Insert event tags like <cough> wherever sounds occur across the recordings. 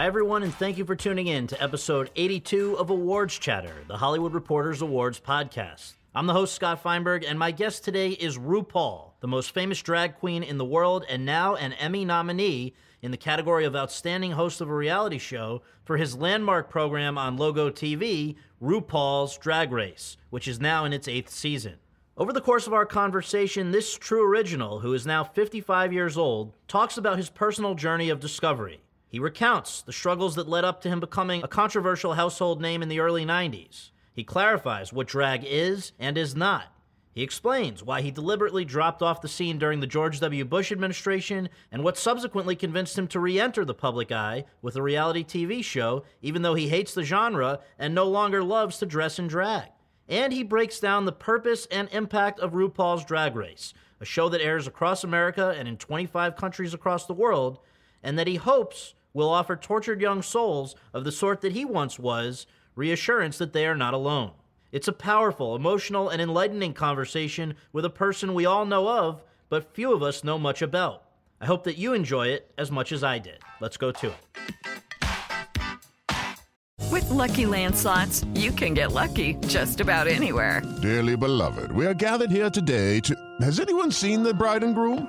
Hi, everyone, and thank you for tuning in to episode 82 of Awards Chatter, the Hollywood Reporters Awards podcast. I'm the host, Scott Feinberg, and my guest today is RuPaul, the most famous drag queen in the world and now an Emmy nominee in the category of Outstanding Host of a Reality Show for his landmark program on Logo TV, RuPaul's Drag Race, which is now in its eighth season. Over the course of our conversation, this true original, who is now 55 years old, talks about his personal journey of discovery. He recounts the struggles that led up to him becoming a controversial household name in the early 90s. He clarifies what drag is and is not. He explains why he deliberately dropped off the scene during the George W. Bush administration and what subsequently convinced him to re enter the public eye with a reality TV show, even though he hates the genre and no longer loves to dress in drag. And he breaks down the purpose and impact of RuPaul's Drag Race, a show that airs across America and in 25 countries across the world, and that he hopes will offer tortured young souls of the sort that he once was reassurance that they are not alone. It's a powerful, emotional, and enlightening conversation with a person we all know of, but few of us know much about. I hope that you enjoy it as much as I did. Let's go to it. With Lucky Land slots, you can get lucky just about anywhere. Dearly beloved, we are gathered here today to. Has anyone seen the bride and groom?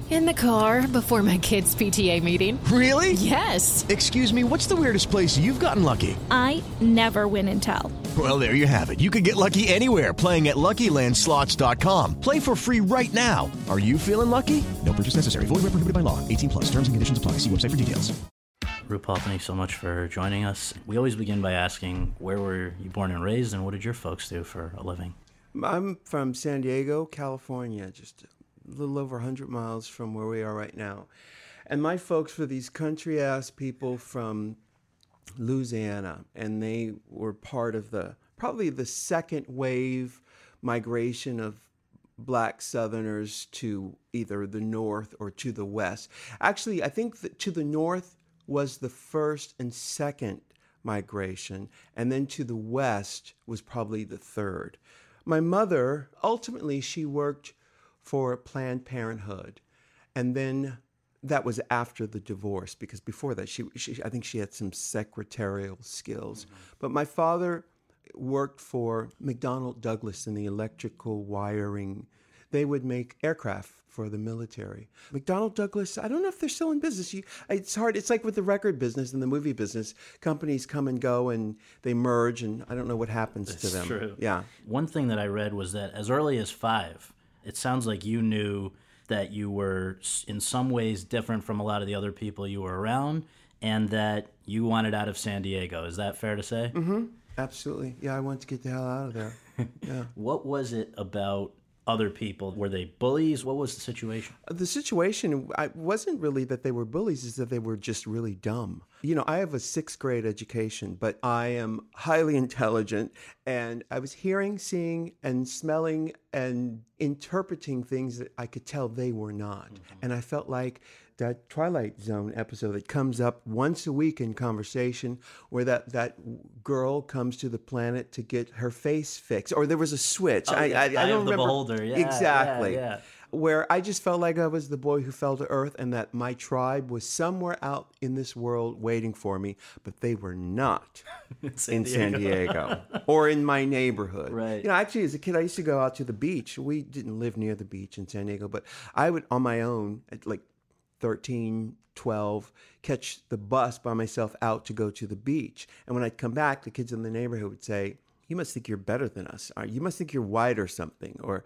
In the car before my kids' PTA meeting. Really? Yes. Excuse me, what's the weirdest place you've gotten lucky? I never win and tell. Well, there you have it. You can get lucky anywhere playing at LuckyLandSlots.com. Play for free right now. Are you feeling lucky? No purchase necessary. Void where prohibited by law. 18 plus. Terms and conditions apply. See website for details. RuPaul, thanks so much for joining us. We always begin by asking, where were you born and raised, and what did your folks do for a living? I'm from San Diego, California, just a little over 100 miles from where we are right now. And my folks were these country ass people from Louisiana, and they were part of the probably the second wave migration of black southerners to either the north or to the west. Actually, I think that to the north was the first and second migration, and then to the west was probably the third. My mother, ultimately, she worked for Planned Parenthood, and then that was after the divorce because before that, she, she I think she had some secretarial skills. Mm-hmm. But my father worked for McDonnell Douglas in the electrical wiring. They would make aircraft for the military. McDonnell Douglas, I don't know if they're still in business. You, it's hard. It's like with the record business and the movie business. Companies come and go and they merge, and I don't know what happens That's to them. That's true. Yeah. One thing that I read was that as early as five, it sounds like you knew that you were in some ways different from a lot of the other people you were around, and that you wanted out of San Diego. Is that fair to say? Mm-hmm. Absolutely. Yeah, I wanted to get the hell out of there. <laughs> Yeah. what was it about other people? Were they bullies? What was the situation? The situation I, wasn't really that they were bullies, is that they were just really dumb. You know, I have a sixth grade education, but I am highly <laughs> intelligent, and I was hearing, seeing, and smelling and interpreting things that I could tell they were not. Mm-hmm. And I felt like that Twilight Zone episode that comes up once a week in conversation, where that that girl comes to the planet to get her face fixed, or there was a switch. Oh, I. I, I, don't remember beholder. Yeah, exactly. Yeah, yeah. Where I just felt like I was the boy who fell to earth, and that my tribe was somewhere out in this world waiting for me, but they were not <laughs> San in San Diego <laughs> or in my neighborhood. Right. You know, actually, as a kid, I used to go out to the beach. We didn't live near the beach in San Diego, but I would on my own at like 13, 12, catch the bus by myself out to go to the beach. And when I'd come back, the kids in the neighborhood would say, You must think you're better than us. Or, you must think you're white or something. Or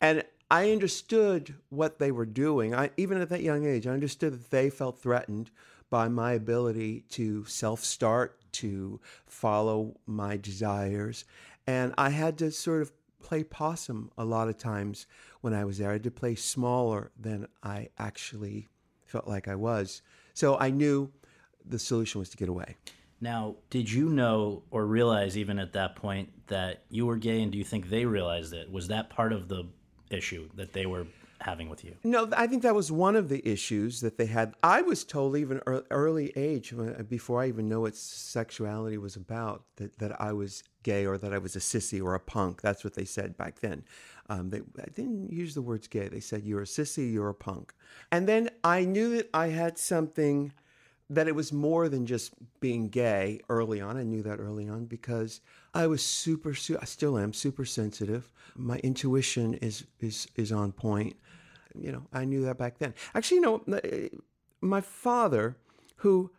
and I understood what they were doing. I even at that young age, I understood that they felt threatened by my ability to self-start, to follow my desires. And I had to sort of play possum a lot of times when I was there. I had to play smaller than I actually felt like I was. So I knew the solution was to get away. Now, did you know or realize even at that point that you were gay, and do you think they realized it? Was that part of the issue that they were having with you? No, I think that was one of the issues that they had. I was told even early age, before I even know what sexuality was about, that, that I was gay or that I was a sissy or a punk. That's what they said back then. Um, they, I didn't use the words gay. They said, you're a sissy, you're a punk. And then I knew that I had something that it was more than just being gay early on. I knew that early on because I was super, I still am super sensitive. My intuition is, is, is on point. You know, I knew that back then. Actually, you know, my father, who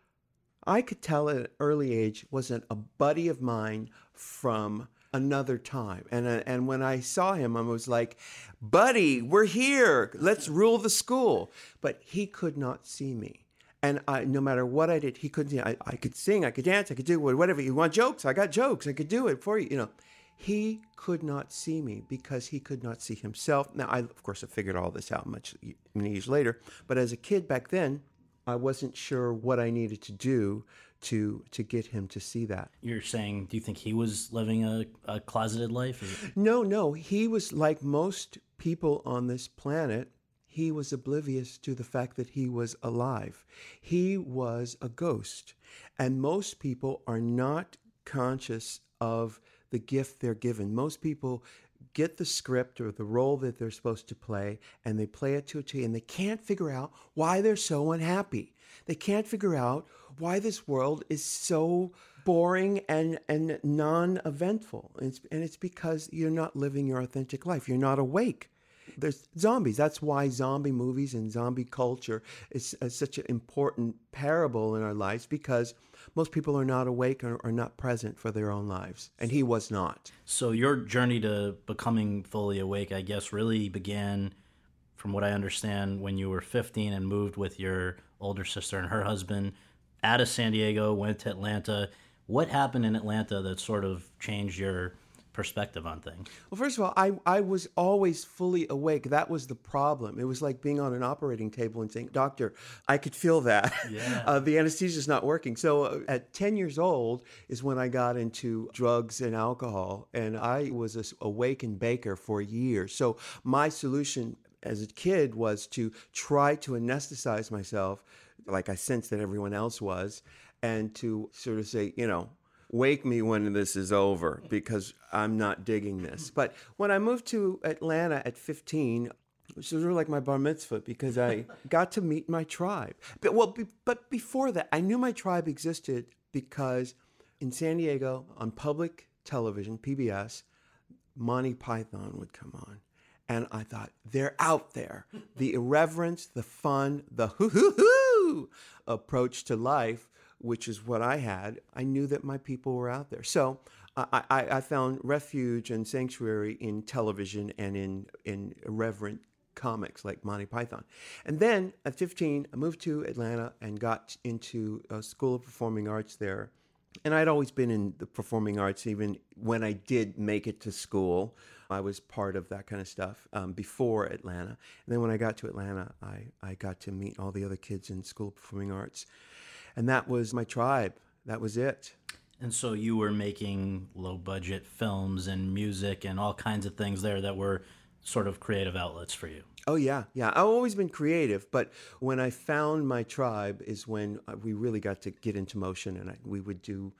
I could tell at an early age wasn't a buddy of mine from another time. And uh, and when I saw him, I was like, "Buddy, we're here. Let's rule the school." But he could not see me. And I, no matter what I did, he couldn't. See I, I could sing, I could dance, I could do whatever. You want jokes? I got jokes. I could do it for you. You know, he could not see me because he could not see himself. Now, I of course I figured all this out much many years later. But as a kid back then, I wasn't sure what I needed to do to to get him to see that. You're saying, do you think he was living a, a closeted life? No, no. He was like most people on this planet. He was oblivious to the fact that he was alive. He was a ghost. And most people are not conscious of the gift they're given. Most people get the script or the role that they're supposed to play and they play it to a T and they can't figure out why they're so unhappy. They can't figure out why this world is so boring and, and non eventful. And, and it's because you're not living your authentic life, you're not awake. There's zombies. That's why zombie movies and zombie culture is, is such an important parable in our lives because most people are not awake or are not present for their own lives. And he was not. So your journey to becoming fully awake, I guess, really began, from what I understand, when you were 15 and moved with your older sister and her husband out of San Diego, went to Atlanta. What happened in Atlanta that sort of changed your perspective on things? Well, first of all, I, I was always fully awake. That was the problem. It was like being on an operating table and saying, Doctor, I could feel that. Yeah. <laughs> uh, the anesthesia's not working. So uh, at 10 years old is when I got into drugs and alcohol, and I was a, a wake and baker for years. So my solution as a kid was to try to anesthetize myself like I sensed that everyone else was, and to sort of say, you know, wake me when this is over because I'm not digging this. <laughs> But when I moved to Atlanta at 15, it was sort of like my bar mitzvah because I <laughs> got to meet my tribe. But well, be, but before that, I knew my tribe existed because in San Diego on public television, PBS, Monty Python would come on. And I thought, they're out there. The irreverence, the fun, the hoo hoo hoo approach to life which is what I had, I knew that my people were out there. So I, I, I found refuge and sanctuary in television and in, in irreverent comics like Monty Python. And then at 15, I moved to Atlanta and got into a school of performing arts there. And I'd always been in the performing arts, even when I did make it to school. I was part of that kind of stuff um, before Atlanta. And then when I got to Atlanta, I, I got to meet all the other kids in School of Performing Arts. And that was my tribe. That was it. And so you were making low budget films and music and all kinds of things there that were sort of creative outlets for you. Oh yeah, yeah. I've always been creative, but when I found my tribe is when uh, we really got to get into motion, and I, we would do,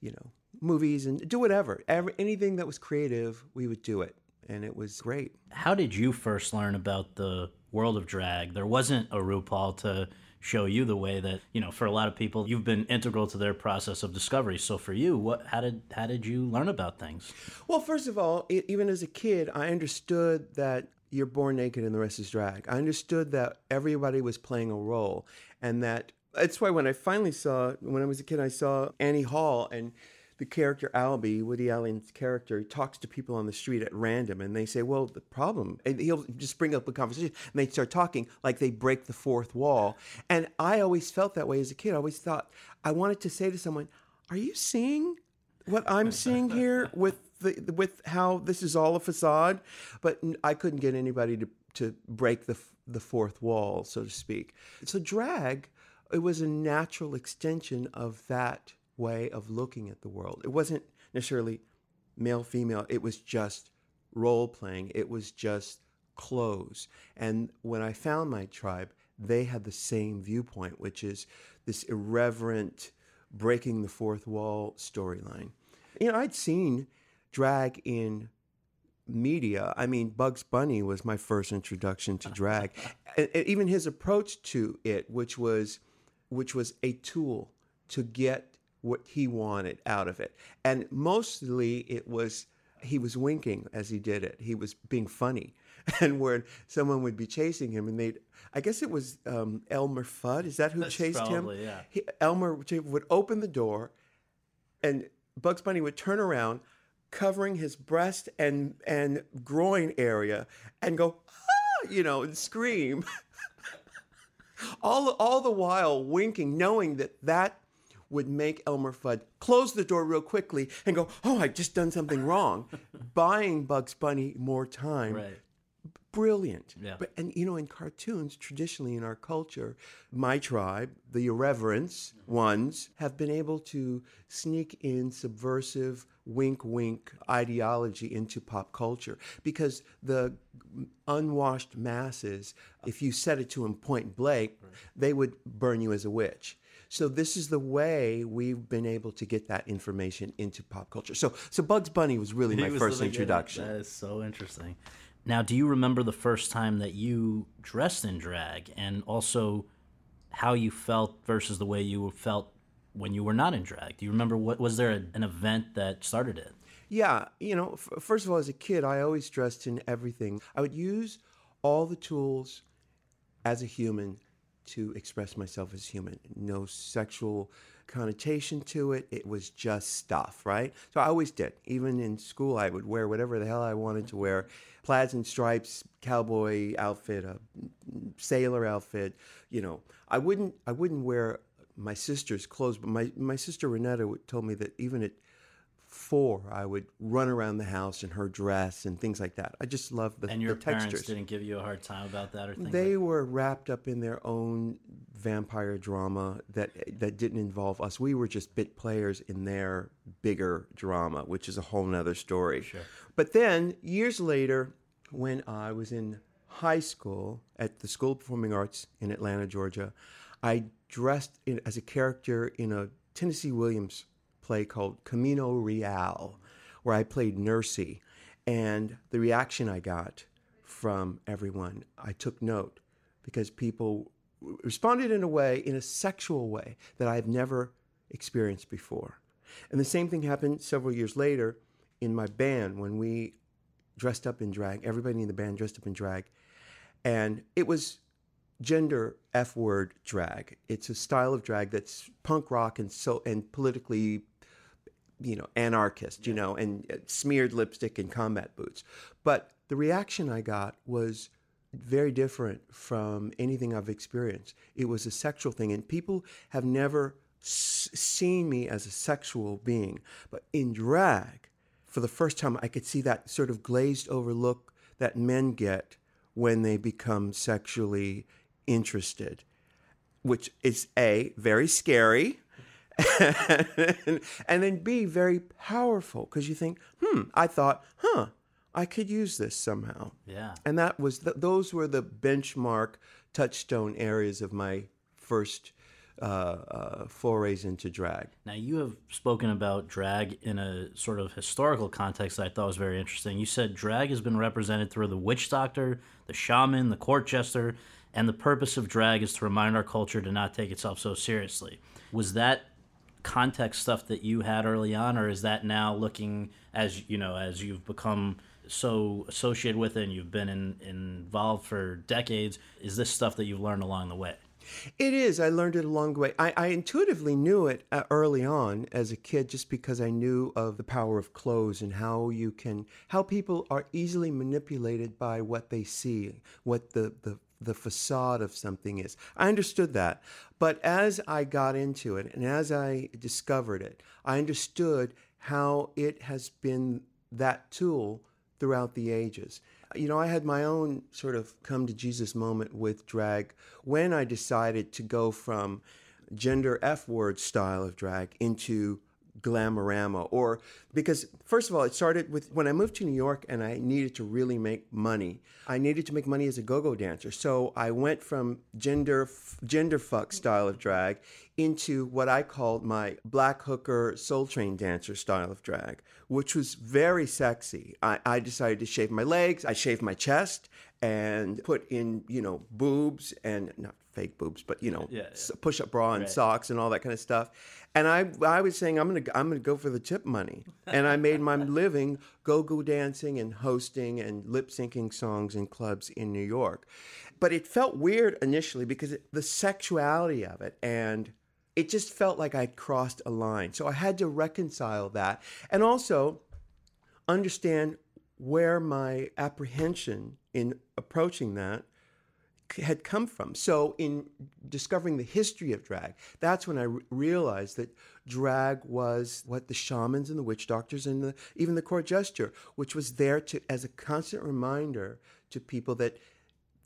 you know, movies and do whatever. Every, anything that was creative, we would do it, and it was great. How did you first learn about the world of drag? There wasn't a RuPaul to show you the way that you know for a lot of people you've been integral to their process of discovery so for you what how did how did you learn about things well first of all it, even as a kid i understood that you're born naked and the rest is drag i understood that everybody was playing a role and that that's why when i finally saw when i was a kid i saw annie hall and the character Alvy, Woody Allen's character, talks to people on the street at random, and they say, "Well, the problem," and he'll just bring up a conversation, and they start talking like they break the fourth wall. And I always felt that way as a kid. I always thought I wanted to say to someone, "Are you seeing what I'm seeing here <laughs> with the with how this is all a facade?" But I couldn't get anybody to to break the the fourth wall, so to speak. So drag, it was a natural extension of that way of looking at the world. It wasn't necessarily male female, it was just role playing, it was just clothes. And when I found my tribe, they had the same viewpoint, which is this irreverent, breaking the fourth wall storyline. You know, I'd seen drag in media. I mean, Bugs Bunny was my first introduction to drag, <laughs> and, and even his approach to it, which was, which was a tool to get what he wanted out of it. And mostly it was he was winking as he did it. He was being funny. <laughs> And when someone would be chasing him and they'd, I guess it was um, Elmer Fudd, is that who That's chased probably, him? Yeah. He, Elmer would open the door and Bugs Bunny would turn around, covering his breast and, and groin area and go, ah, you know, and scream. <laughs> all, all the while winking, knowing that that would make Elmer Fudd close the door real quickly and go, "Oh, I just done something wrong," <laughs> buying Bugs Bunny more time. Right. Brilliant. Yeah. But and you know, in cartoons, traditionally in our culture, my tribe, the irreverence mm-hmm. ones, have been able to sneak in subversive wink wink ideology into pop culture because the unwashed masses, if you said it to them point blank, right. they would burn you as a witch. So this is the way we've been able to get that information into pop culture. So so Bugs Bunny was really my was first introduction. That is so interesting. Now, do you remember the first time that you dressed in drag and also how you felt versus the way you felt when you were not in drag? Do you remember what was there an event that started it? Yeah, you know, f- first of all, as a kid, I always dressed in everything. I would use all the tools as a human to express myself as human. No sexual connotation to it. It was just stuff, right? So I always did. Even in school, I would wear whatever the hell I wanted to wear plaids and stripes, cowboy outfit, a sailor outfit. You know, I wouldn't, I wouldn't wear my sister's clothes, but my, my sister Renetta told me that even at four, I would run around the house in her dress and things like that. I just love the And your the parents textures. didn't give you a hard time about that or things They like were wrapped up in their own vampire drama that that didn't involve us. We were just bit players in their bigger drama, which is a whole nother story. Sure. But then years later, when I was in high school at the School of Performing Arts in Atlanta, Georgia, I dressed in, as a character in a Tennessee Williams play called Camino Real, where I played Nursey. And the reaction I got from everyone, I took note because people responded in a way, in a sexual way, that I've never experienced before. And the same thing happened several years later in my band when we dressed up in drag. Everybody in the band dressed up in drag. And it was gender F word drag. It's a style of drag that's punk rock and so and politically you know, anarchist, you know, and uh, smeared lipstick and combat boots. But the reaction I got was very different from anything I've experienced. It was a sexual thing, and people have never s- seen me as a sexual being. But in drag, for the first time, I could see that sort of glazed over look that men get when they become sexually interested, which is A, very scary. <laughs> and, then B, very powerful because you think, hmm, I thought, huh, I could use this somehow. Yeah. And that was, th- those were the benchmark touchstone areas of my first uh, uh, forays into drag. Now, you have spoken about drag in a sort of historical context that I thought was very interesting. You said drag has been represented through the witch doctor, the shaman, the court jester, and the purpose of drag is to remind our culture to not take itself so seriously. Was that context stuff that you had early on, or is that now looking as you know as you've become so associated with it and you've been in, involved for decades? Is this stuff that you've learned along the way? It is. I learned it along the way. I, I intuitively knew it uh, early on as a kid, just because I knew of the power of clothes and how you can, how people are easily manipulated by what they see, what the the the facade of something is. I understood that. But as I got into it and as I discovered it, I understood how it has been that tool throughout the ages. You know, I had my own sort of come to Jesus moment with drag when I decided to go from gender F word style of drag into glamorama or because first of all it started with when i moved to new york and i needed to really make money i needed to make money as a go-go dancer. So i went from gender gender fuck style of drag into what i called my black hooker soul train dancer style of drag which was very sexy. I, I decided to shave my legs i shaved my chest and put in you know boobs and not fake boobs, but you know, yeah, yeah. push up bra and right. socks and all that kind of stuff. And I, I was saying I'm gonna, I'm gonna go for the tip money, and I made my <laughs> living go-go dancing and hosting and lip syncing songs in clubs in New York. But it felt weird initially because it, the sexuality of it and it just felt like I crossed a line. So I had to reconcile that and also understand where my apprehension in approaching that had come from. So, in discovering the history of drag, that's when I realized that drag was what the shamans and the witch doctors and the, even the court jester, which was there to as a constant reminder to people that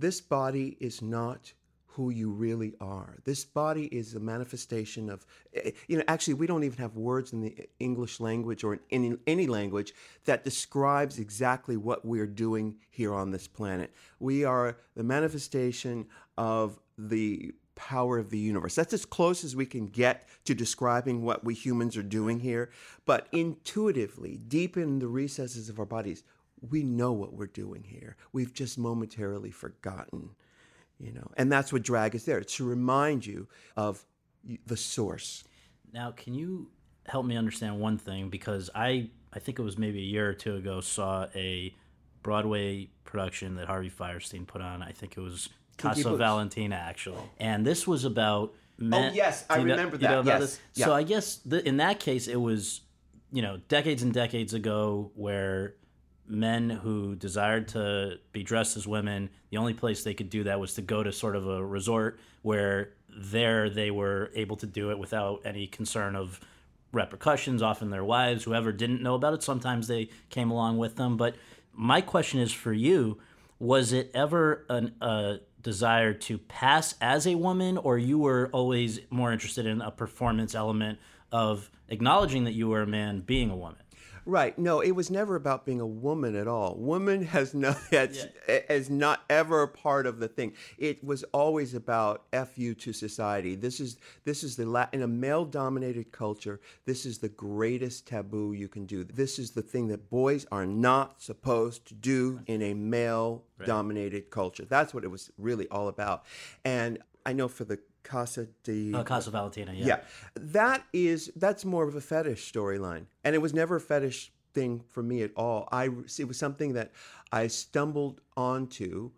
this body is not who you really are. This body is a manifestation of, eh, you know, actually, we don't even have words in the English language or in any, any language that describes exactly what we're doing here on this planet. We are the manifestation of the power of the universe. That's as close as we can get to describing what we humans are doing here. But intuitively, deep in the recesses of our bodies, we know what we're doing here. We've just momentarily forgotten you know? And that's what drag is there to remind you of the source. Now can you help me understand one thing? Because i i think it was maybe a year or two ago saw a broadway production that harvey fierstein put on. I think it was casa valentina actually. And this was about men, oh yes i remember know, that you know yes. Yeah. so i guess in that case it was you know decades and decades ago where men who desired to be dressed as women, the only place they could do that was to go to sort of a resort where there they were able to do it without any concern of repercussions. Often their wives, whoever didn't know about it, sometimes they came along with them. But my question is for you was it ever an, a desire to pass as a woman, or you were always more interested in a performance element of acknowledging that you were a man being a woman? Right. No, it was never about being a woman at all. Woman has <laughs> no that's yeah. Eh, is not ever a part of the thing. It was always about fu to society. This is this is the la- in a male dominated culture. This is the greatest taboo you can do. This is the thing that boys are not supposed to do in a male dominated right. culture. That's what it was really all about. And I know for the Casa de uh, Casa Valentina. Yeah. yeah, that is that's more of a fetish storyline, and it was never a fetish thing for me at all. I it was something that I stumbled onto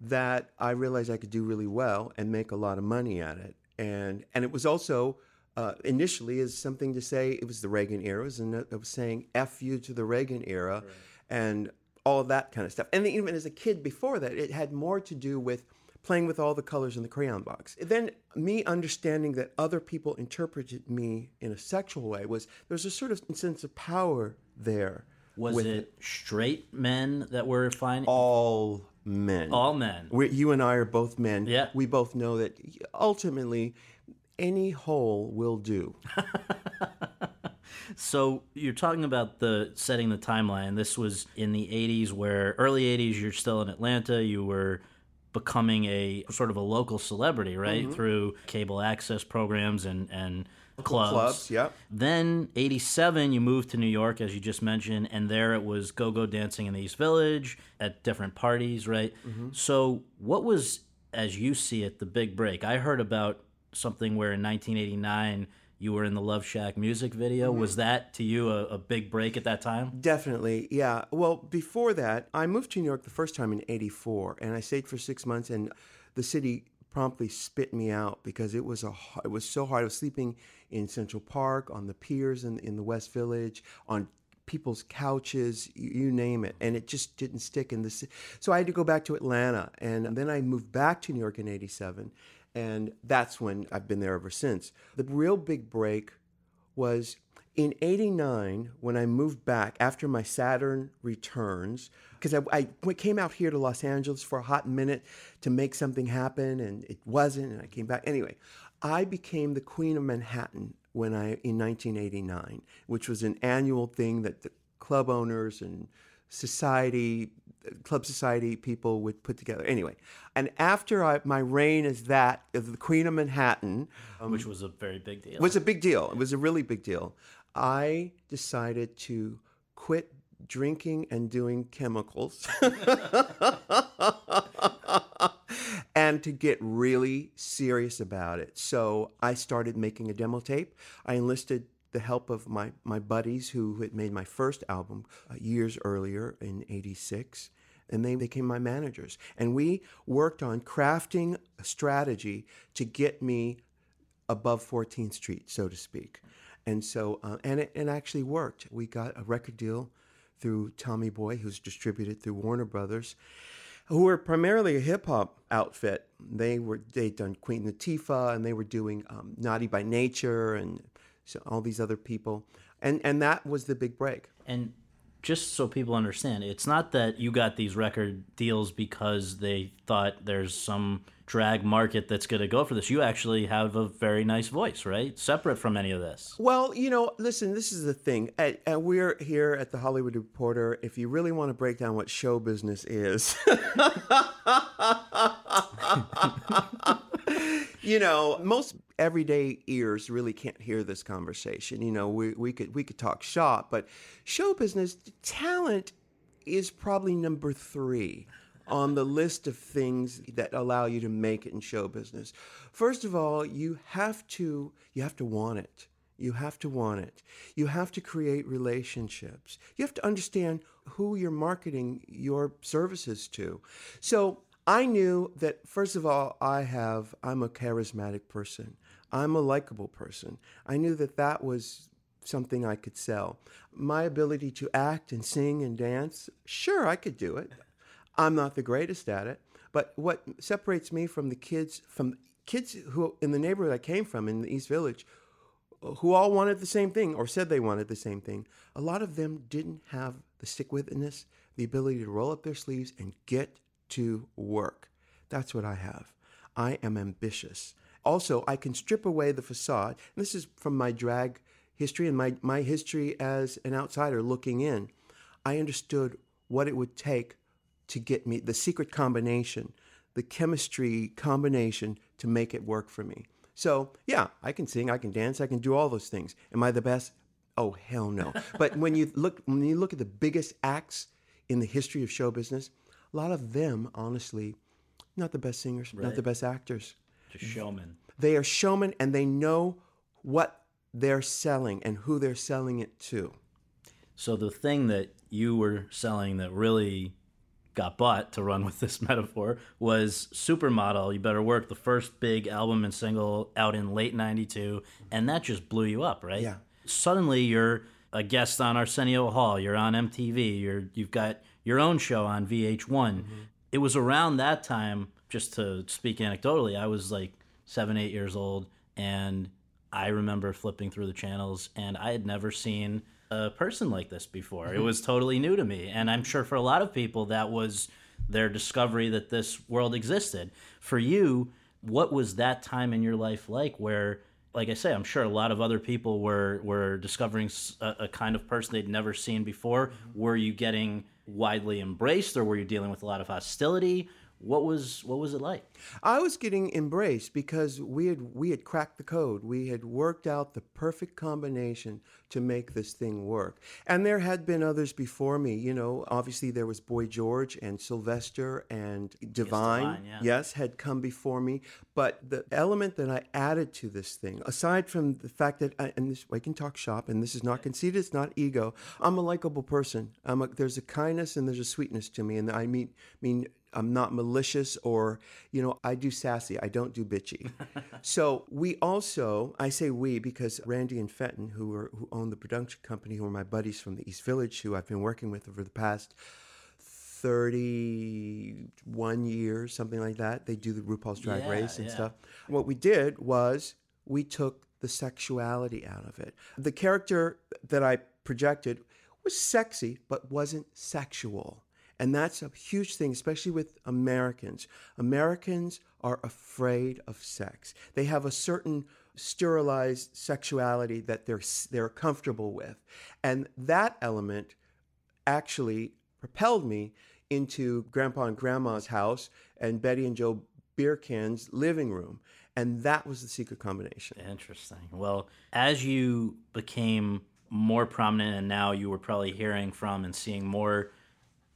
that I realized I could do really well and make a lot of money at it, and and it was also. Uh, initially, as something to say, it was the Reagan era, and it was saying "f you" to the Reagan era, right. and all of that kind of stuff. And even as a kid before that, it had more to do with playing with all the colors in the crayon box. Then me understanding that other people interpreted me in a sexual way was there's a sort of sense of power there Was with it straight men that were fine? All men. All men. we you and I are both men. Yeah. We both know that ultimately any hole will do. <laughs> So you're talking about the setting the timeline. This was in the 80s, where early 80s you're still in Atlanta. You were becoming a sort of a local celebrity, right, Mhm. through cable access programs and and clubs. Clubs, yep. Then 87 you moved to New York as you just mentioned and there it was go-go dancing in the East Village at different parties, right? Mhm. So what was as you see it the big break? I heard about something where in 1989 you were in the Love Shack music video. Mhm. Was that to you a, a big break at that time? Definitely, yeah. Well, before that, I moved to New York the first time in '84, and I stayed for six months, and the city promptly spit me out because it was a it was so hard. I was sleeping in Central Park, on the piers in in the West Village, on people's couches, you, you name it, and it just didn't stick in the. ci- So I had to go back to Atlanta, and then I moved back to New York in '87, and that's when I've been there ever since. The real big break was in 89 when i moved back after my saturn returns because I came out here to los angeles for a hot minute to make something happen and it wasn't and i came back anyway i became the queen of manhattan when i in 1989 which was an annual thing that the club owners and society club society people would put together anyway and after I, my reign as that of the queen of manhattan um, Which was a very big deal. was a big deal. It was a really big deal. I decided to quit drinking and doing chemicals <laughs> and to get really serious about it. So I started making a demo tape. I enlisted the help of my, my buddies who had made my first album uh, years earlier in 86 and they became my managers. And we worked on crafting a strategy to get me above 14th Street, so to speak. And so, uh, and it, it actually worked. We got a record deal through Tommy Boy, who's distributed through Warner Brothers, who were primarily a hip hop outfit. They were they'd done Queen Latifah, and they were doing um, Naughty by Nature, and so all these other people, and and that was the big break. And just so people understand, it's not that you got these record deals because they thought there's some drag market that's going to go for this. You actually have a very nice voice, right? Separate from any of this. Well, you know, listen, this is the thing. And, and we're here at the Hollywood Reporter. If you really want to break down what show business is, <laughs> <laughs> you know, most everyday ears really can't hear this conversation. You know, we, we could we could talk shop, but show business talent is probably number three on the list of things that allow you to make it in show business. First of all, you have to you have to want it. You have to want it. You have to create relationships. You have to understand who you're marketing your services to. So I knew that first of all, I have I'm a charismatic person. I'm a likable person. I knew that that was something I could sell. My ability to act and sing and dance, sure, I could do it. I'm not the greatest at it, but what separates me from the kids from kids who in the neighborhood I came from in the East Village who all wanted the same thing or said they wanted the same thing. A lot of them didn't have the stick witness, the ability to roll up their sleeves and get to work. That's what I have. I am ambitious. Also, I can strip away the facade. And this is from my drag history and my, my history as an outsider looking in. I understood what it would take to get me the secret combination, the chemistry combination to make it work for me. So, yeah, I can sing, I can dance, I can do all those things. Am I the best? Oh, hell no. <laughs> but when you look when you look at the biggest acts in the history of show business, a lot of them, honestly, not the best singers, not the best actors. Just showman. They are showmen and they know what they're selling and who they're selling it to. So the thing that you were selling that really got bought to run <laughs> with this metaphor was Supermodel. You Better Work, the first big album and single out in late 92, and that just blew you up, right? Yeah. Suddenly you're a guest on Arsenio Hall, you're on MTV, you're you've got your own show on VH1. It was around that time, just to speak anecdotally, I was like 7, 8 years old and I remember flipping through the channels and I had never seen a person like this before. It was totally new to me. And I'm sure for a lot of people, that was their discovery that this world existed. For you, what was that time in your life like where like I say, I'm sure a lot of other people were were discovering a, a kind of person they'd never seen before. Mm-hmm. Were you getting widely embraced, or were you dealing with a lot of hostility? What was what was it like? I was getting embraced because we had we had cracked the code. We had worked out the perfect combination to make this thing work. And there had been others before me. You know, obviously there was Boy George and Sylvester and Divine. Divine yeah. Yes, had come before me. But the element that I added to this thing, aside from the fact that I, and this I can talk shop, and this is not conceited, it's not ego. I'm a likable person. I'm a, there's a kindness and there's a sweetness to me, and I mean mean I'm not malicious or, you know, I do sassy. I don't do bitchy. <laughs> so we also, I say we because Randy and Fenton, who are who own the production company, who are my buddies from the East Village, who I've been working with over the past 31 years, something like that. They do the RuPaul's Drag Yeah, Race and yeah. stuff. What we did was we took the sexuality out of it. The character that I projected was sexy, but wasn't sexual. And that's a huge thing, especially with Americans. Americans are afraid of sex. They have a certain sterilized sexuality that they're they're comfortable with. And that element actually propelled me into Grandpa and Grandma's house and Betty and Joe Beercan's living room. And that was the secret combination. Interesting. Well, as you became more prominent and now you were probably hearing from and seeing more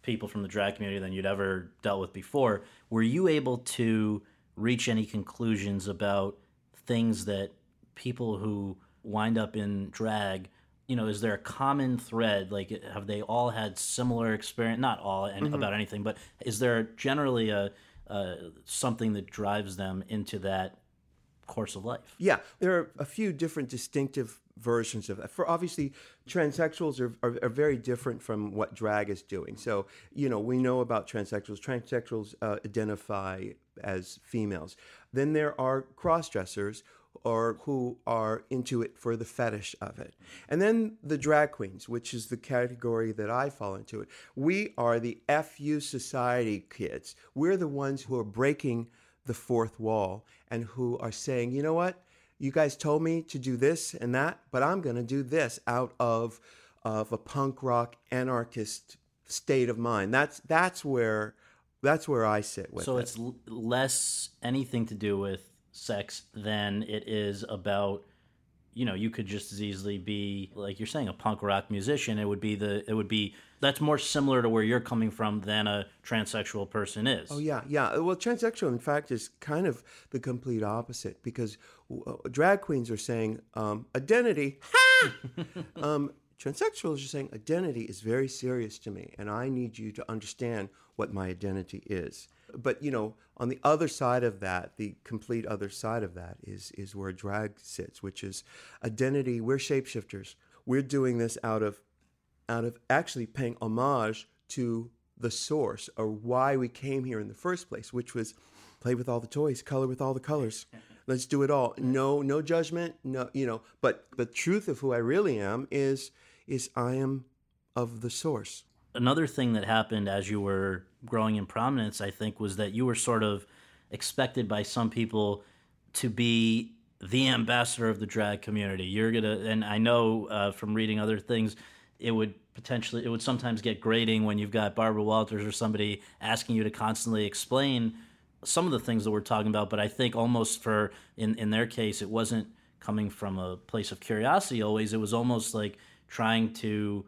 people from the drag community than you'd ever dealt with before, were you able to reach any conclusions about things that people who wind up in drag you know is there a common thread? Like have they all had similar experience not all and Mhm. about anything but is there generally a uh, something that drives them into that course of life? Yeah, there are a few different distinctive versions of that. For obviously, transsexuals are, are, are very different from what drag is doing. So, you know, we know about transsexuals. Transsexuals uh, identify as females. Then there are cross dressers or who are into it for the fetish of it. And then the drag queens, which is the category that I fall into it. We are the FU society kids. We're the ones who are breaking the fourth wall and who are saying, you know what? You guys told me to do this and that, but I'm going to do this out of of a punk rock anarchist state of mind. That's that's where that's where I sit with so it. it's l- less anything to do with sex than it is about you know you could just as easily be like you're saying a punk rock musician it would be the it would be that's more similar to where you're coming from than a transsexual person is Oh yeah, yeah. Well, transsexual, in fact, is kind of the complete opposite because uh, drag queens are saying um, identity. Ha! <laughs> um, transsexuals are saying identity is very serious to me, and I need you to understand what my identity is. But you know, on the other side of that, the complete other side of that is is where drag sits, which is identity. We're shapeshifters. We're doing this out of out of actually paying homage to the source or why we came here in the first place, which was play with all the toys, color with all the colors. <laughs> Let's do it all. No, no judgment. No, you know. But the truth of who I really am is, is I am of the source. Another thing that happened as you were growing in prominence, I think, was that you were sort of expected by some people to be the ambassador of the drag community. You're gonna, and I know uh, from reading other things, it would potentially, it would sometimes get grating when you've got Barbara Walters or somebody asking you to constantly explain some of the things that we're talking about. But I think almost for in in their case, it wasn't coming from a place of curiosity. Always, it was almost like trying to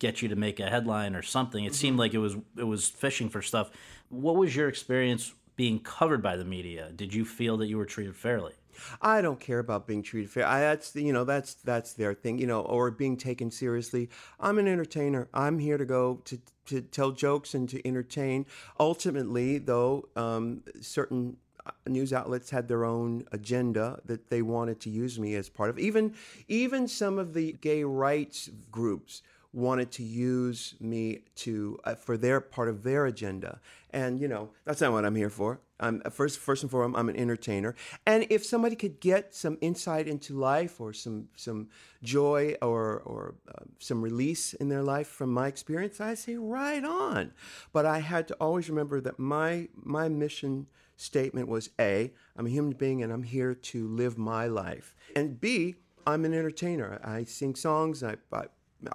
get you to make a headline or something. It seemed like it was it was fishing for stuff. What was your experience being covered by the media? Did you feel that you were treated fairly? I don't care about being treated fair. I, that's the- you know that's that's their thing. You know, or being taken seriously. I'm an entertainer. I'm here to go to to tell jokes and to entertain. Ultimately, though, um, certain uh, news outlets had their own agenda that they wanted to use me as part of. Even even some of the gay rights groups wanted to use me to uh, for their part of their agenda. And you know, that's not what I'm here for. I'm first first and foremost I'm an entertainer. And if somebody could get some insight into life or some some joy or or uh, some release in their life from my experience, I say right on. But I had to always remember that my my mission statement was A, I'm a human being and I'm here to live my life. And B, I'm an entertainer. I sing songs, I, I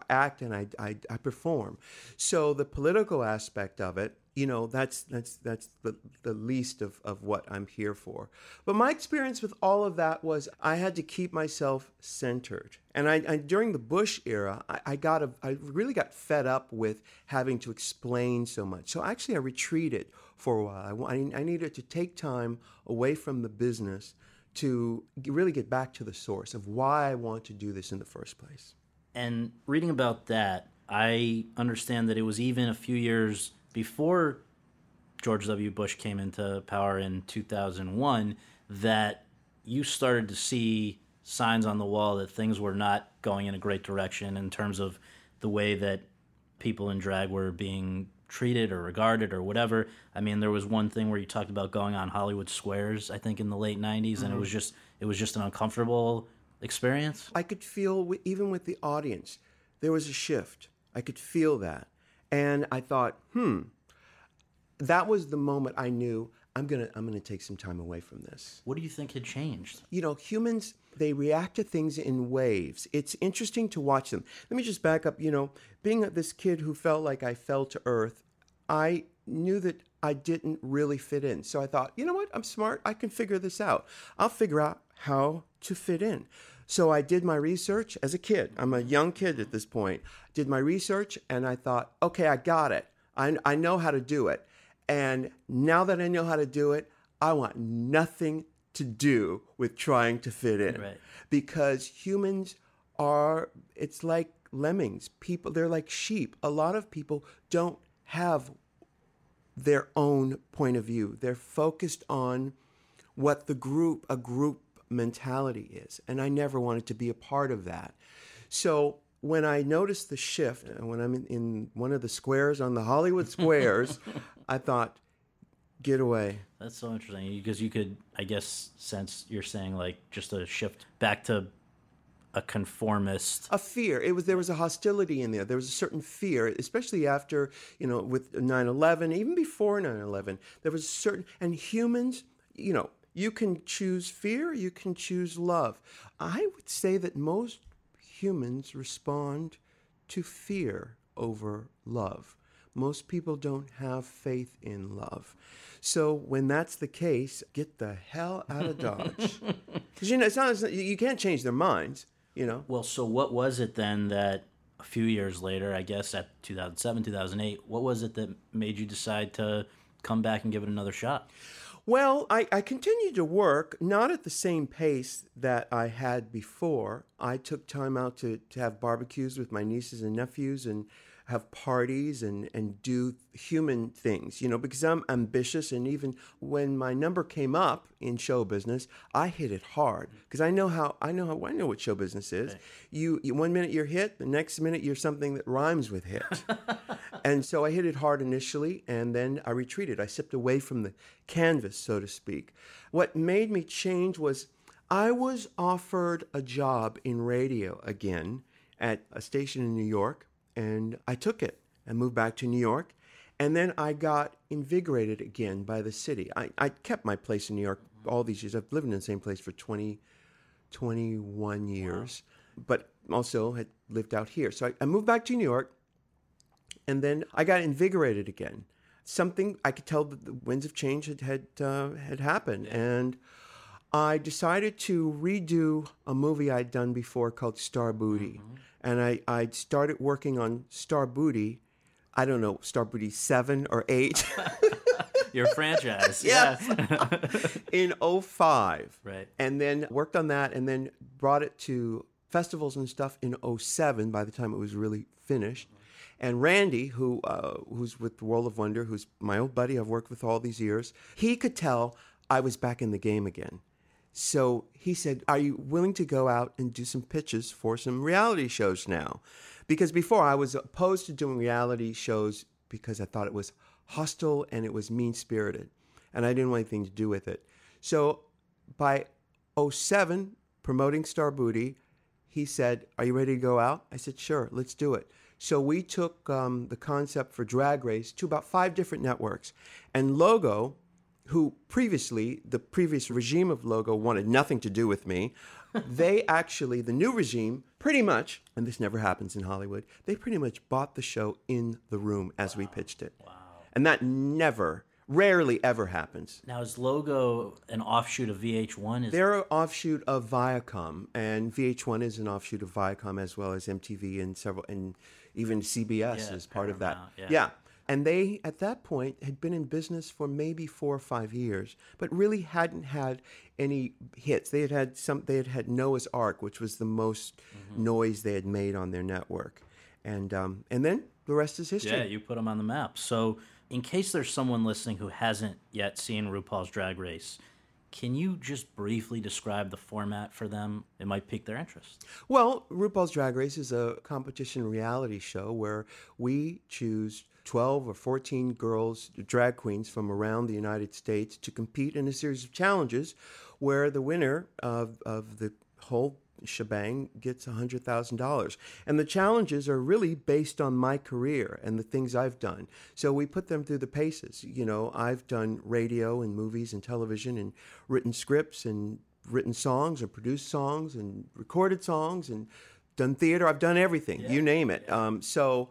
act, and I, I, I, perform. So the political aspect of it, you know, that's that's that's the, the least of, of what I'm here for. But my experience with all of that was I had to keep myself centered. And I, I during the Bush era, I, I got a, I really got fed up with having to explain so much. So actually, I retreated for a while. I, I needed to take time away from the business to really get back to the source of why I want to do this in the first place. And reading about that, I understand that it was even a few years before George W. Bush came into power in 2001 that you started to see signs on the wall that things were not going in a great direction in terms of the way that people in drag were being treated or regarded or whatever. I mean, there was one thing where you talked about going on Hollywood Squares, I think in the late 90s mm-hmm. and it was mm-hmm. just it was just an uncomfortable experience. I could feel even with the audience, there was a shift. I could feel that. And I thought, "Hmm, that was the moment I knew I'm gonna I'm gonna take some time away from this. What do you think had changed? You know, humans they react to things in waves. It's interesting to watch them. Let me just back up. You know, being this kid who felt like I fell to earth, I knew that I didn't really fit in. So I thought, you know what? I'm smart. I can figure this out. I'll figure out how to fit in. So I did my research as a kid. I'm a young kid at this point. Did my research and I thought, okay, I got it. I, I know how to do it. And now that I know how to do it, I want nothing to do with trying to fit in. Right. Because humans are, it's like lemmings. People, they're like sheep. A lot of people don't have their own point of view. They're focused on what the group, a group mentality is. And I never wanted to be a part of that. So when I noticed the shift, when I'm in, in one of the squares on the Hollywood squares, <laughs> I thought, get away. That's so interesting because you could, I guess, sense you're saying like just a shift back to a conformist a fear it was there was a hostility in there there was a certain fear especially after you know with 9-11 even before 9-11 there was a certain and humans you know you can choose fear you can choose love i would say that most humans respond to fear over love most people don't have faith in love. So when that's the case, get the hell out of Dodge. <laughs> Because you know, it's not, it's not, you can't change their minds. You know. Well, so what was it then that a few years later, I guess at 2007, 2008, what was it that made you decide to come back and give it another shot? Well, I, I continued to work, not at the same pace that I had before. I took time out to, to have barbecues with my nieces and nephews and have parties and, and do human things, you know, because I'm ambitious. And even when my number came up in show business, I hit it hard mm-hmm. because I know how, I know how, I know what show business is. Okay. You, you, one minute you're hit, the next minute you're something that rhymes with hit. <laughs> and so I hit it hard initially and then I retreated. I stepped away from the canvas, so to speak. What made me change was I was offered a job in radio again at a station in New York and I took it and moved back to New York. And then I got invigorated again by the city. I, I kept my place in New York all these years. I've lived in the same place for 20, 21 years, wow. but also had lived out here. So I, I moved back to New York, and then I got invigorated again. Something I could tell that the winds of change had had, uh, had happened, and I decided to redo a movie I'd done before called Starrbooty. Mm-hmm and I, I started working on Starrbooty. I don't know, Starrbooty 7 or 8. <laughs> Your franchise. <laughs> yes. <laughs> In 05. Right. And then worked on that and then brought it to festivals and stuff in 07 by the time it was really finished. And Randy, who uh, who's with the World of Wonder, who's my old buddy I've worked with all these years, he could tell I was back in the game again. So he said, Are you willing to go out and do some pitches for some reality shows now? Because before I was opposed to doing reality shows because I thought it was hostile and it was mean spirited. And I didn't want anything to do with it. So by 07, promoting Starrbooty, he said, Are you ready to go out? I said, Sure, let's do it. So we took um, the concept for Drag Race to about five different networks. And Logo, who previously, the previous regime of Logo wanted nothing to do with me, <laughs> they actually, the new regime, pretty much, and this never happens in Hollywood, they pretty much bought the show in the room as wow. we pitched it. Wow. And that never rarely ever happens. Now, is Logo an offshoot of VH1? Is They're an offshoot of Viacom, and VH1 is an offshoot of Viacom as well as MTV and several, and even CBS yeah, is part Paramount, of that. Yeah. yeah. And they, at that point, had been in business for maybe four or five years, but really hadn't had any hits. They had had some. They had had Noah's Arc, which was the most mm-hmm. noise they had made on their network, and um, and then the rest is history. Yeah, you put them on the map. So in case there's someone listening who hasn't yet seen RuPaul's Drag Race, can you just briefly describe the format for them? It might pique their interest. Well, RuPaul's Drag Race is a competition reality show where we choose 12 or 14 girls, drag queens from around the United States to compete in a series of challenges where the winner of, of the whole shebang gets $100,000. And the challenges are really based on my career and the things I've done. So we put them through the paces. You know, I've done radio and movies and television and written scripts and written songs and produced songs and recorded songs and done theater. I've done everything, yeah. you name it. Um, so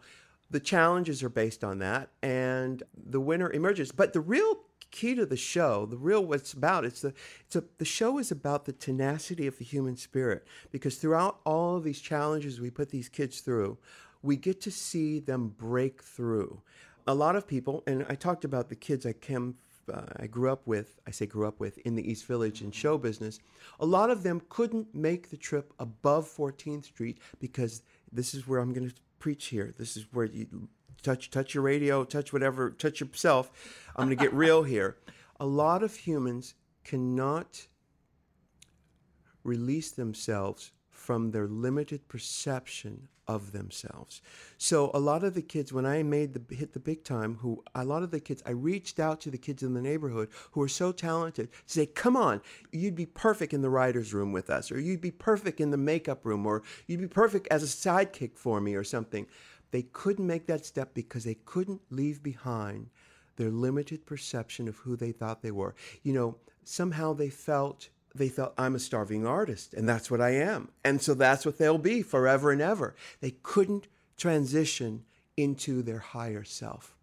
the challenges are based on that and the winner emerges. But the real key to the show, the real what's about, it's the it's a the show is about the tenacity of the human spirit because throughout all of these challenges we put these kids through, we get to see them break through. A lot of people, and I talked about the kids I came uh, I grew up with, I say grew up with, in the East Village in show business, a lot of them couldn't make the trip above 14th Street because this is where I'm going to preach here. This is where you touch touch your radio, touch whatever, touch yourself. I'm going to get real <laughs> here. A lot of humans cannot release themselves from their limited perception of themselves. So a lot of the kids, when I made the hit the big time, who a lot of the kids, I reached out to the kids in the neighborhood who are so talented to say, "Come on, you'd be perfect in the writers' room with us, or you'd be perfect in the makeup room, or you'd be perfect as a sidekick for me, or something." They couldn't make that step because they couldn't leave behind their limited perception of who they thought they were. You know, somehow they felt they felt I'm a starving artist and that's what I am. And so that's what they'll be forever and ever. They couldn't transition into their higher self.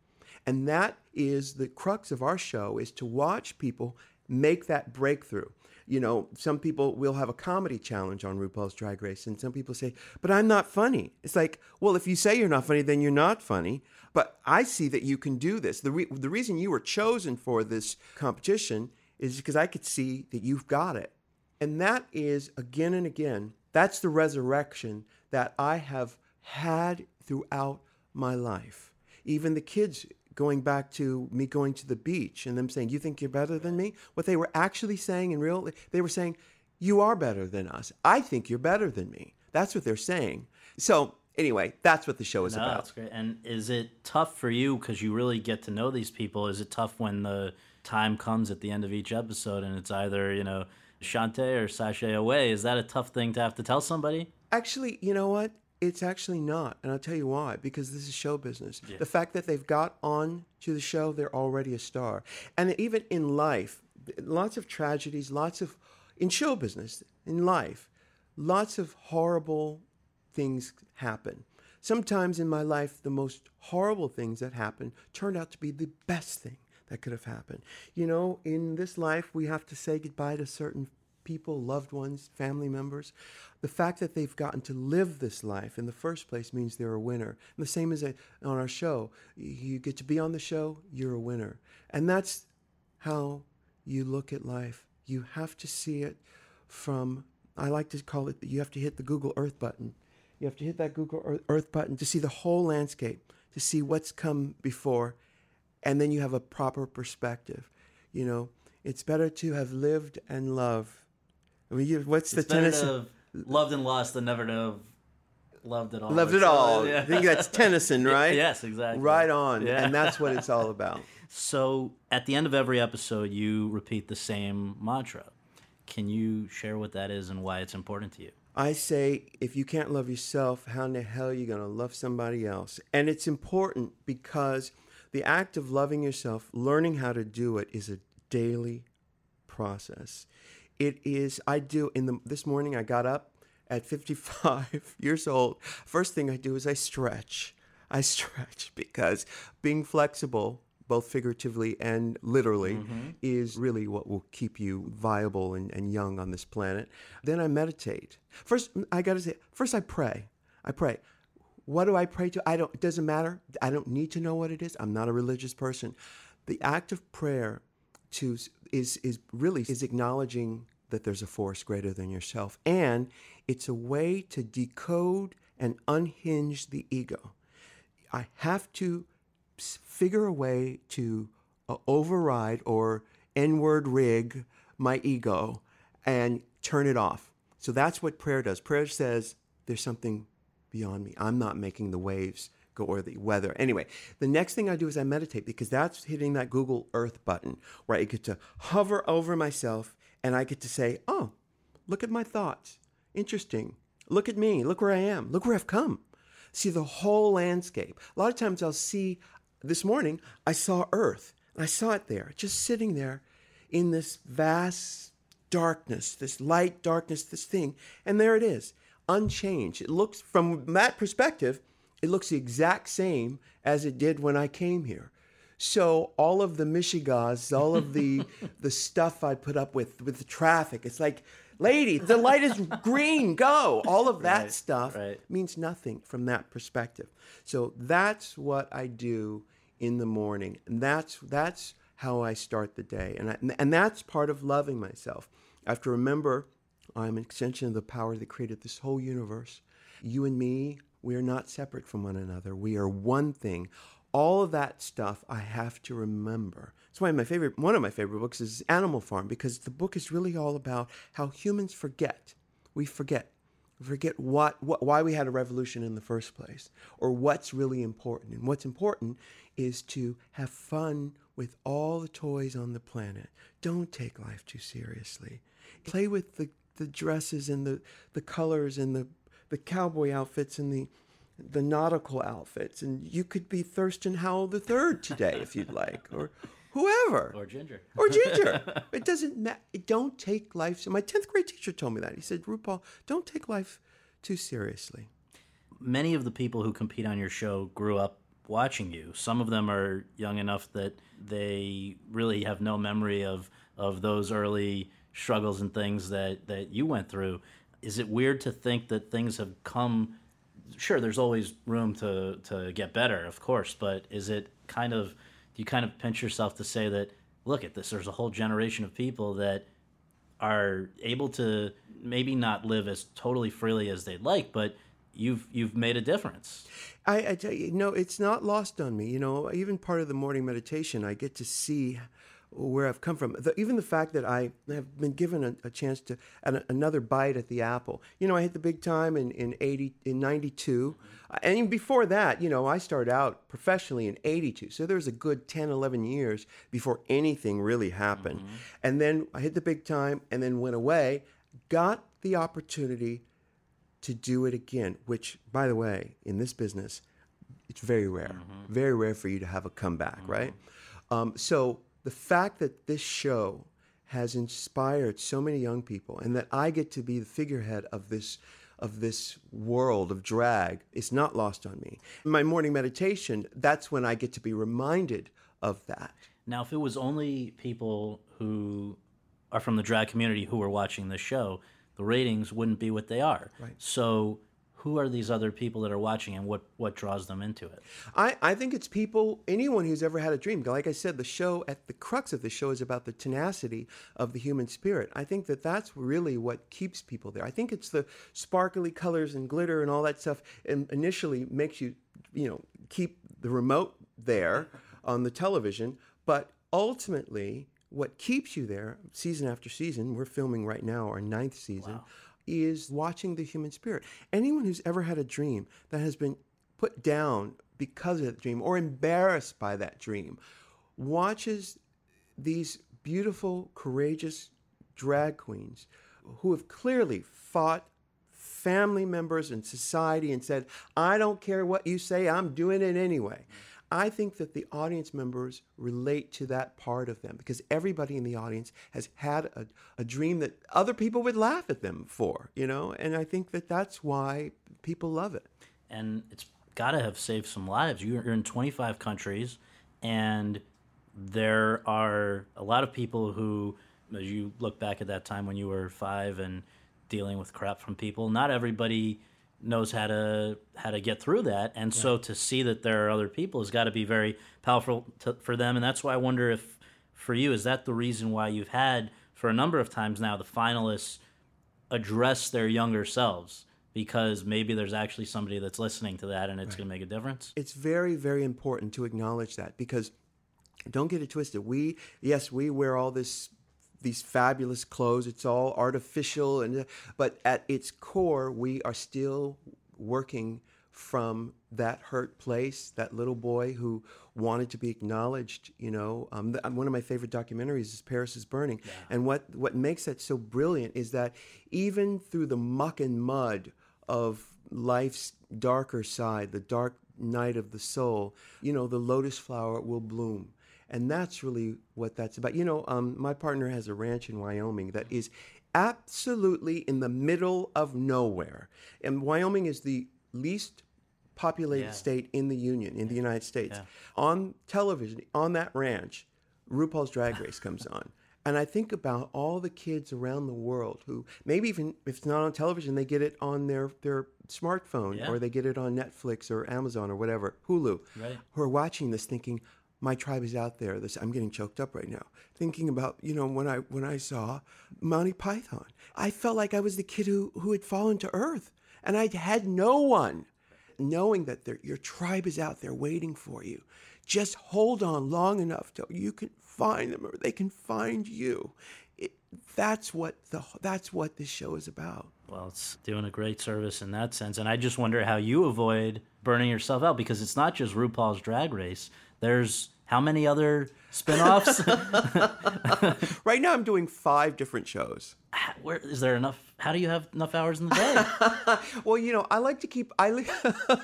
And that is the crux of our show is to watch people make that breakthrough you know, some people will have a comedy challenge on RuPaul's Drag Race, and some people say, but I'm not funny. It's like, well, if you say you're not funny, then you're not funny. But I see that you can do this. The, re- the reason you were chosen for this competition is because I could see that you've got it. And that is, again and again, that's the resurrection that I have had throughout my life. Even the kids going back to me going to the beach and them saying, You think you're better than me? What they were actually saying in real, they were saying, You are better than us. I think you're better than me. That's what they're saying. So, anyway, that's what the show is no, about. That's great. And is it tough for you because you really get to know these people? Is it tough when the time comes at the end of each episode and it's either, you know, Shantay or sashay away? Is that a tough thing to have to tell somebody? Actually, you know what? It's actually not, and I'll tell you why. Because this is show business. Yeah. The fact that they've got on to the show, they're already a star. And even in life, lots of tragedies, lots of in show business, in life, lots of horrible things happen. Sometimes in my life, the most horrible things that happen turned out to be the best thing that could have happened. You know, in this life, we have to say goodbye to certain people, loved ones, family members. The fact that they've gotten to live this life in the first place means they're a winner. And the same as a, on our show. You get to be on the show, you're a winner. And that's how you look at life. You have to see it from, I like to call it, you have to hit the Google Earth button. You have to hit that Google Earth button to see the whole landscape, to see what's come before, and then you have a proper perspective. You know, it's better to have lived and loved I mean, what's It's the better Tennyson? loved and lost than never to have loved it all. Loved it So, uh, all. yeah. I think that's Tennyson, <laughs> right? Yes, exactly. Right on. Yeah. And that's what it's all <laughs> about. So at the end of every episode, you repeat the same mantra. Can you share what that is and why it's important to you? I say, if you can't love yourself, how in the hell are you going to love somebody else? And it's important because the act of loving yourself, learning how to do it, is a daily process. It is, I do, in the, this morning I got up at 55 <laughs> years old. First thing I do is I stretch. I <laughs> stretch because being flexible, both figuratively and literally, mm-hmm. is really what will keep you viable and, and young on this planet. Then I meditate. First, I got to say, first I pray. I pray. What do I pray to? I don't. It doesn't matter. I don't need to know what it is. I'm not a religious person. The act of prayer to is is really is acknowledging that there's a force greater than yourself, and it's a way to decode and unhinge the ego. I have to figure a way to uh, override or N-word rig my ego and turn it off. So that's what prayer does. Prayer says there's something beyond me. I'm not making the waves go or the weather. Anyway, the next thing I do is I meditate because that's hitting that Google Earth button where I get to hover over myself and I get to say, "Oh, look at my thoughts. Interesting. Look at me. Look where I am. Look where I've come." See the whole landscape. A lot of times I'll see this morning I saw Earth. I saw it there, just sitting there in this vast darkness, this light darkness, this thing. And there it is, unchanged. It looks, from that perspective, it looks the exact same as it did when I came here. So all of the Michigas, all of the <laughs> the stuff I put up with with the traffic, it's like, lady, the light is <laughs> green, go. All of that Right, stuff right. means nothing from that perspective. So that's what I do in the morning, and that's that's how I start the day, and I, and that's part of loving myself. I have to remember I'm an extension of the power that created this whole universe. You and me, we are not separate from one another. We are one thing. All of that stuff I have to remember. That's why my favorite, one of my favorite books is Animal Farm because the book is really all about how humans forget. We forget. Forget what, what, why we had a revolution in the first place, or what's really important. And what's important is to have fun with all the toys on the planet. Don't take life too seriously. Play with the, the dresses and the, the colors and the, the cowboy outfits and the the nautical outfits, and you could be Thurston Howell the Third today if you'd like, or whoever, Or Ginger. or Ginger. <laughs> it doesn't matter. Don't take life. So my tenth grade teacher told me that. He said, "RuPaul, don't take life too seriously." Many of the people who compete on your show grew up watching you. Some of them are young enough that they really have no memory of of those early struggles and things that that you went through. Is it weird to think that things have come sure there's always room to to get better, of course, but is it kind of do you kind of pinch yourself to say that look at this there's a whole generation of people that are able to maybe not live as totally freely as they'd like, but you've you've made a difference. I, I tell you, no, it's not lost on me. You know, even part of the morning meditation, I get to see where I've come from. The, even the fact that I have been given a, a chance to an, another bite at the apple. You know, I hit the big time in in eighty in ninety two, and even before that, you know, I started out professionally in eighty two. So there was a good 10, 11 years before anything really happened. Mm-hmm. And then I hit the big time, and then went away. Got the opportunity to do it again, which, by the way, in this business, it's very rare. Mm-hmm. Very rare for you to have a comeback, mm-hmm. right? Um, so the fact that this show has inspired so many young people, and that I get to be the figurehead of this of this world of drag is not lost on me. In my morning meditation, that's when I get to be reminded of that. Now, if it was only people who are from the drag community who were watching this show, the ratings wouldn't be what they are. Right. So, who are these other people that are watching, and what what draws them into it? I, I think it's people, anyone who's ever had a dream. Like I said, the show, at the crux of the show is about the tenacity of the human spirit. I think that that's really what keeps people there. I think it's the sparkly colors and glitter and all that stuff and initially makes you, you know, keep the remote there on the television. But ultimately, what keeps you there, season after season, we're filming right now our ninth season, wow. Is watching the human spirit. Anyone who's ever had a dream that has been put down because of that dream or embarrassed by that dream watches these beautiful, courageous drag queens who have clearly fought family members and society and said, I don't care what you say, I'm doing it anyway. I think that the audience members relate to that part of them because everybody in the audience has had a, a dream that other people would laugh at them for, you know? And I think that that's why people love it. And it's got to have saved some lives. You're in 25 countries, and there are a lot of people who, as you look back at that time when you were five and dealing with crap from people, not everybody knows how to how to get through that. And so to see that there are other people has got to be very powerful to, for them. And that's why i wonder if for you is that the reason why you've had for a number of times now the finalists address their younger selves? Because maybe there's actually somebody that's listening to that and it's right. going to make a difference? It's very very important to acknowledge that because don't get it twisted. We yes we wear all this these fabulous clothes. It's all artificial, and but at its core, we are still working from that hurt place. That little boy who wanted to be acknowledged. You know, um, the, one of my favorite documentaries is Paris is Burning, yeah. and what what makes that so brilliant is that even through the muck and mud of life's darker side, the dark night of the soul, you know, the lotus flower will bloom and that's really what that's about. You know, um, my partner has a ranch in Wyoming that is absolutely in the middle of nowhere. And Wyoming is the least populated yeah. state in the Union, in the United States. Yeah. On television, on that ranch, RuPaul's Drag Race comes on. <laughs> And I think about all the kids around the world who maybe even if it's not on television, they get it on their, their smartphone yeah. or they get it on Netflix or Amazon or whatever, Hulu, right. who are watching this thinking, my tribe is out there. This, I'm getting choked up right now thinking about you know when I when I saw Monty Python. I felt like I was the kid who who had fallen to earth, and I had no one. Knowing that your tribe is out there waiting for you, just hold on long enough till you can find them or they can find you. It, that's what the that's what this show is about. Well, it's doing a great service in that sense, and I just wonder how you avoid burning yourself out because it's not just RuPaul's Drag Race. There's how many other spin-offs? <laughs> right now I'm doing 5 different shows. Where is there enough how do you have enough hours in the day? <laughs> well, you know, I like to keep I, li-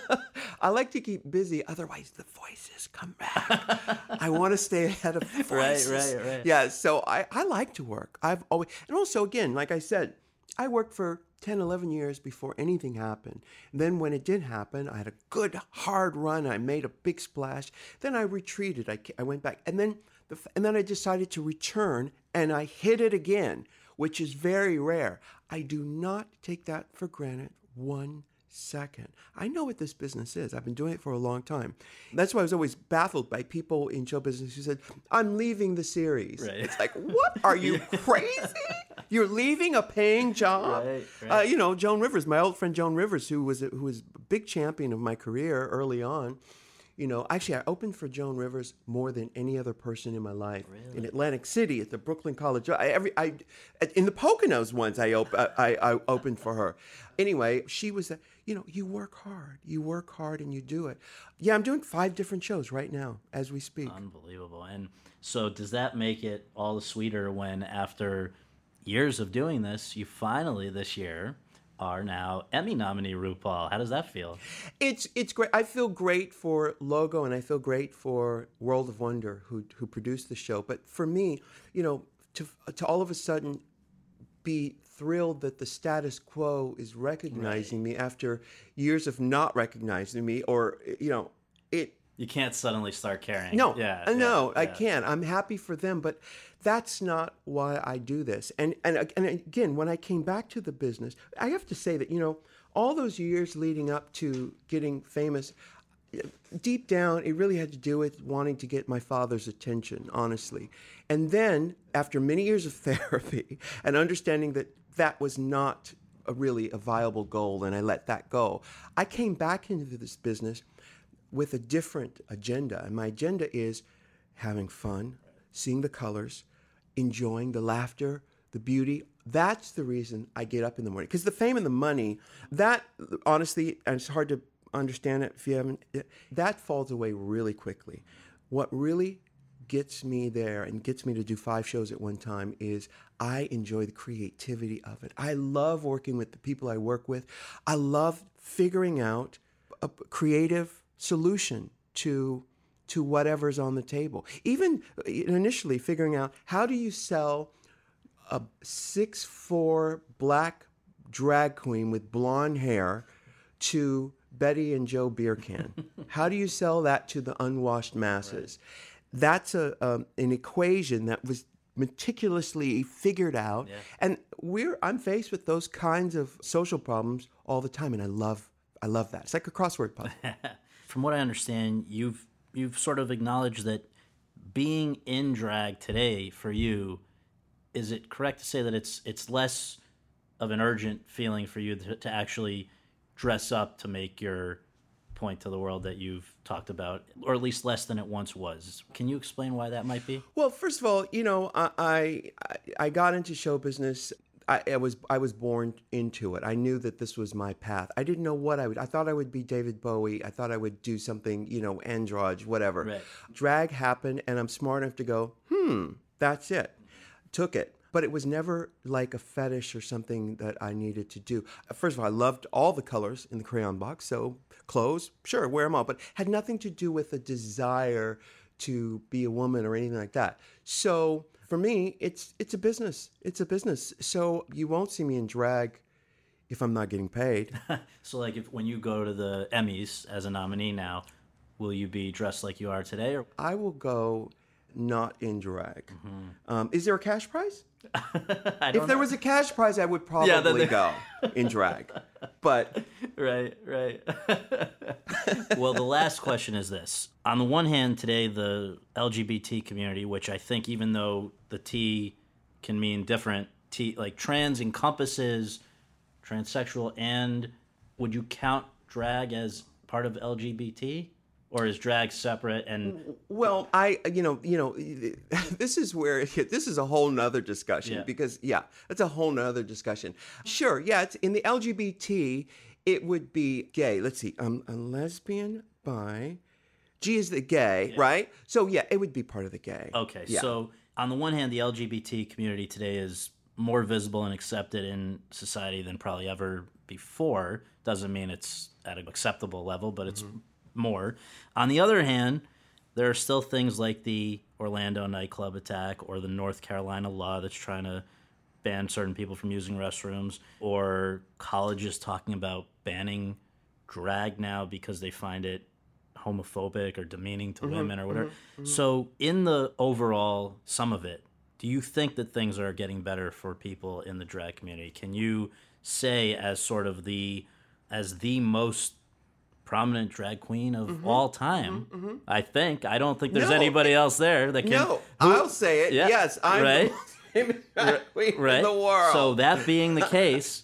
<laughs> I like to keep busy otherwise the voices come back. I want to stay ahead of the voices. Right, right, right. Yeah, so I I like to work. I've always And also again, like I said, I worked for 10, 11 years before anything happened. And then when it did happen, I had a good hard run. I made a big splash. Then I retreated. I, I went back. And then, the, and then I decided to return and I hit it again, which is very rare. I do not take that for granted one second. I know what this business is. I've been doing it for a long time. That's why I was always baffled by people in show business who said, I'm leaving the series. Right. It's like, what? Are you <laughs> crazy? You're leaving a paying job? Right, right. Uh, you know, Joan Rivers, my old friend Joan Rivers, who was a, who was a big champion of my career early on. You know, actually, I opened for Joan Rivers more than any other person in my life. Really? In Atlantic City, at the Brooklyn College, I, every, I, in the Poconos once, I, op- I, I opened for her. Anyway, she was, a, you know, you work hard, you work hard, and you do it. Yeah, I'm doing five different shows right now as we speak. Unbelievable. And so, does that make it all the sweeter when, after years of doing this, you finally this year are now Emmy nominee RuPaul. How does that feel? It's it's great. I feel great for Logo and I feel great for World of Wonder who who produced the show. But for me, you know, to to all of a sudden be thrilled that the status quo is recognizing right. me after years of not recognizing me or you know, it you can't suddenly start caring. No, yeah, no, yeah, I can't. I'm happy for them, but that's not why I do this. And, and and again, when I came back to the business, I have to say that you know all those years leading up to getting famous, deep down, it really had to do with wanting to get my father's attention, honestly. And then, after many years of <laughs> therapy and understanding that that was not a really a viable goal, and I let that go, I came back into this business with a different agenda. And my agenda is having fun, seeing the colors, enjoying the laughter, the beauty. That's the reason I get up in the morning. Because the fame and the money, that honestly, and it's hard to understand it if you haven't, eh, that falls away really quickly. What really gets me there and gets me to do five shows at one time is I enjoy the creativity of it. I love working with the people I work with. I love figuring out creative solution to to whatever's on the table. Even initially figuring out how do you sell a six four black drag queen with blonde hair to Betty and Joe beer can. <laughs> how do you sell that to the unwashed masses? Right that's a um, an equation that was meticulously figured out. Yeah. And we're I'm faced with those kinds of social problems all the time, and I love I love that. It's like a crossword puzzle. <laughs> From what I understand, you've you've sort of acknowledged that being in drag today for you is it correct to say that it's it's less of an urgent feeling for you to, to actually dress up to make your point to the world that you've talked about, or at least less than it once was. Can you explain why that might be? Well, first of all, you know, I I, I got into show business. I, I, was I was born into it. I knew that this was my path. I didn't know what I would. I thought I would be David Bowie. I thought I would do something, you know, androgyny, whatever. Right. Drag happened, and I'm smart enough to go, hmm, that's it. Took it but it was never like a fetish or something that I needed to do. First of all, I loved all the colors in the crayon box, so clothes, sure, wear them all, but had nothing to do with a desire to be a woman or anything like that. So for me, it's it's a business. It's a business. So you won't see me in drag if I'm not getting paid. <laughs> so like if when you go to the Emmys as a nominee now, will you be dressed like you are today? Or? I will go not in drag. Mm-hmm. Um, is there a cash prize? <laughs> if there know. was a cash prize, I would <laughs> probably yeah, go in drag. But <laughs> right, right. well, the last question is this: On the one hand, today the LGBT community, which I think, even though the T can mean different, T like trans encompasses transsexual, and would you count drag as part of LGBT? Or is drag separate and well i you know you know <laughs> this is where it, this is a whole nother discussion yeah. because yeah that's a whole nother discussion sure yeah it's in the lgbt it would be gay let's see um, a lesbian bi g is the gay yeah. right so yeah it would be part of the gay okay yeah. so on the one hand the lgbt community today is more visible and accepted in society than probably ever before doesn't mean it's at an acceptable level but it's mm-hmm more. On the other hand, there are still things like the Orlando nightclub attack or the North Carolina law that's trying to ban certain people from using restrooms, or colleges talking about banning drag now because they find it homophobic or demeaning to mm-hmm, women or whatever. Mm-hmm, mm-hmm. So, in the overall sum of it, do you think that things are getting better for people in the drag community? Can you say as sort of the as the most prominent drag queen of mm-hmm. all time. Mm-hmm. mm-hmm. I think. I don't think there's no, anybody else there that can. No, who, I'll say it. Yeah, yes, I'm right? the <laughs> drag queen right. in the world. So that being the case,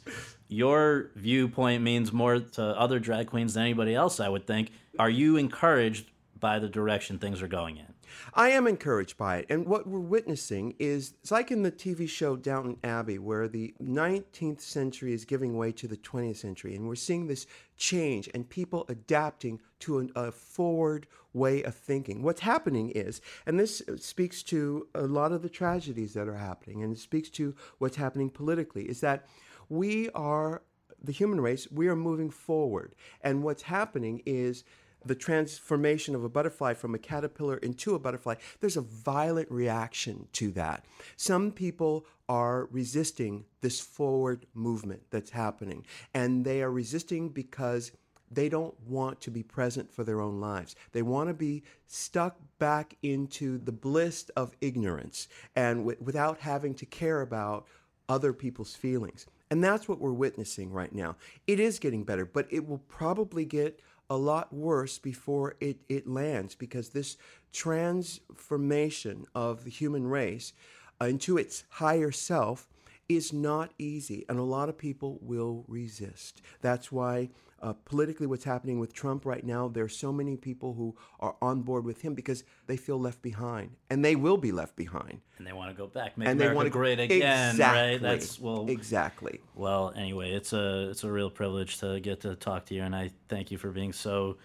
your viewpoint means more to other drag queens than anybody else. I would think. Are you encouraged by the direction things are going in? I am encouraged by it. And what we're witnessing is it's like in the TV show Downton Abbey, where the 19th century is giving way to the 20th century. And we're seeing this change and people adapting to an, a forward way of thinking. What's happening is, and this uh, speaks to a lot of the tragedies that are happening, and it speaks to what's happening politically, is that we are, the human race, we are moving forward. And what's happening is, the transformation of a butterfly from a caterpillar into a butterfly, there's a violent reaction to that. Some people are resisting this forward movement that's happening, and they are resisting because they don't want to be present for their own lives. They want to be stuck back into the bliss of ignorance and w- without having to care about other people's feelings. And that's what we're witnessing right now. It is getting better, but it will probably get a lot worse before it, it lands because this transformation of the human race into its higher self is not easy, and a lot of people will resist. That's why uh, politically what's happening with Trump right now, There are so many people who are on board with him because they feel left behind, and they will be left behind. And they want to go back, make and America they want to great again, exactly, right? That's well, exactly. Well, anyway, it's a it's a real privilege to get to talk to you, and I thank you for being so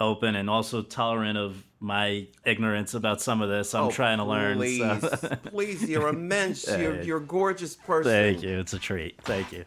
open and also tolerant of my ignorance about some of this. I'm oh, trying to learn. Please, so. please, you're immense. <laughs> You're, you're a gorgeous person. Thank you. It's a treat. Thank you.